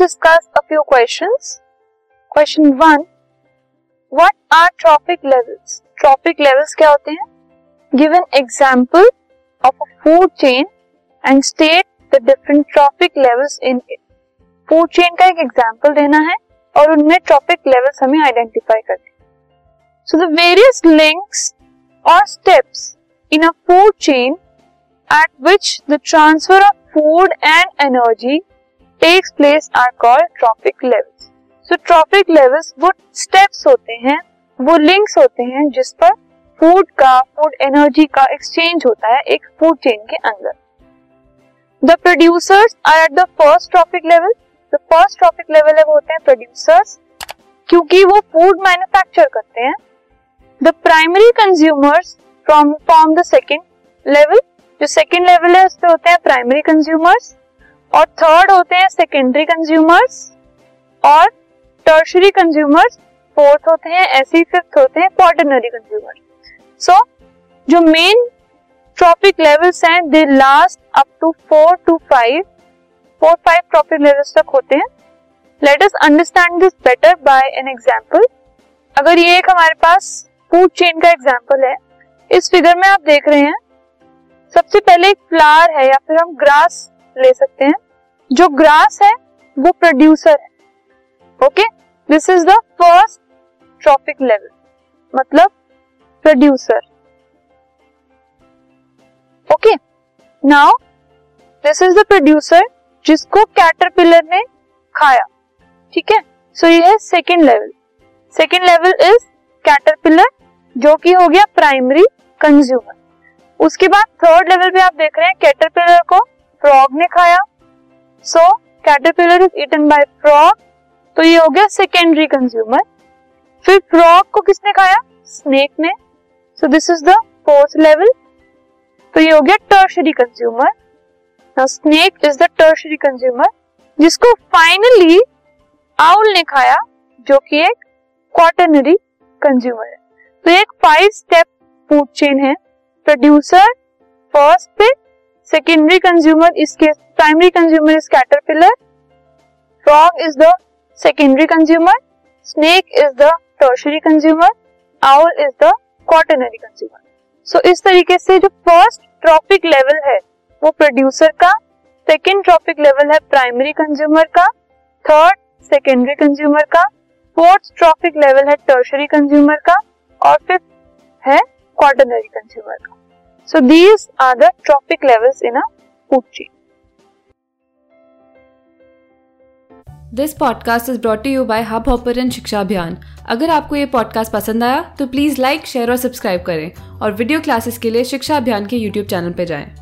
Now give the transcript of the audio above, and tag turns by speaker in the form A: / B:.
A: Discuss a few question question one what are trophic levels trophic levels क्या होते हैं? Given example of a food chain and state the different trophic levels in food chain का एक example देना है और उनमें trophic levels हमें आइडेंटिफाई करते सो द वेरियस लिंक्स और steps in a food chain at which the transfer of food and energy takes place are called trophic levels so trophic levels वो स्टेप्स होते हैं, वो लिंक्स होते हैं जिस पर फ़ूड का फ़ूड एनर्जी का एक्सचेंज होता है एक फ़ूड चेन के अंदर। The producers are at the first trophic level the first trophic level है वो होते हैं प्रोड्यूसर्स क्योंकि वो फ़ूड मैन्युफैक्चर करते हैं। The primary consumers from form the second level जो सेकेंड लेवल है उस पर होते हैं प्राइमरी कंज्यूमर्स और थर्ड होते हैं सेकेंडरी कंज्यूमर्स और टर्शरी कंज्यूमर्स फोर्थ होते हैं ऐसे फिफ्थ होते हैं क्वार्टनरी कंज्यूमर सो जो मेन ट्रॉपिक लेवल्स हैं they last up to four to five four five trophic levels तक होते हैं. Let us understand this better by an example अगर ये एक हमारे पास फ़ूड चेन का एग्जांपल है, इस फिगर में आप देख रहे हैं, सबसे पहले एक फ्लावर है या फिर हम ग्रास ले सकते हैं। जो ग्रास है, वो प्रोड्यूसर है। Okay this is the first trophic level मतलब producer okay now this is the producer जिसको कैटरपिलर ने खाया। ठीक है? सो ये है second level second level is caterpillar जो कि हो गया प्राइमरी कंज्यूमर उसके बाद थर्ड लेवल पे आप देख रहे हैं कैटरपिलर को फ्रॉग ने खाया। So caterpillar is eaten by frog तो ये हो गया सेकेंडरी कंज्यूमर फिर फ्रॉग को किसने खाया? स्नेक ने। So this is the fourth level तो ये हो गया tertiary consumer snake is the tertiary consumer जिसको फाइनली आउल ने खाया, जो कि एक क्वार्टनरी कंज्यूमर है। तो एक फाइव स्टेप फ़ूड चेन है। प्रोड्यूसर फ़र्स्ट पे सेकेंडरी कंज्यूमर इसके primary consumer is caterpillar frog is the secondary consumer snake is the tertiary consumer owl is the quaternary consumer so इस तरीके से जो फ़र्स्ट ट्रॉपिक लेवल है, वो producer का सेकेंड ट्रॉपिक लेवल है प्राइमरी कंज्यूमर का थर्ड सेकेंडरी कंज्यूमर का फोर्थ ट्रॉपिक लेवल है टर्शरी कंज्यूमर का, और फिफ्थ है क्वार्टनरी कंज्यूमर का। So these are the trophic levels in a food chain
B: this podcast is brought you by Hubhopper Shiksha Abhiyan अगर आपको ये पॉडकास्ट पसंद आया तो प्लीज़ लाइक शेयर और सब्सक्राइब करें और वीडियो क्लासेस के लिए शिक्षा अभियान के यूट्यूब चैनल पर जाएँ।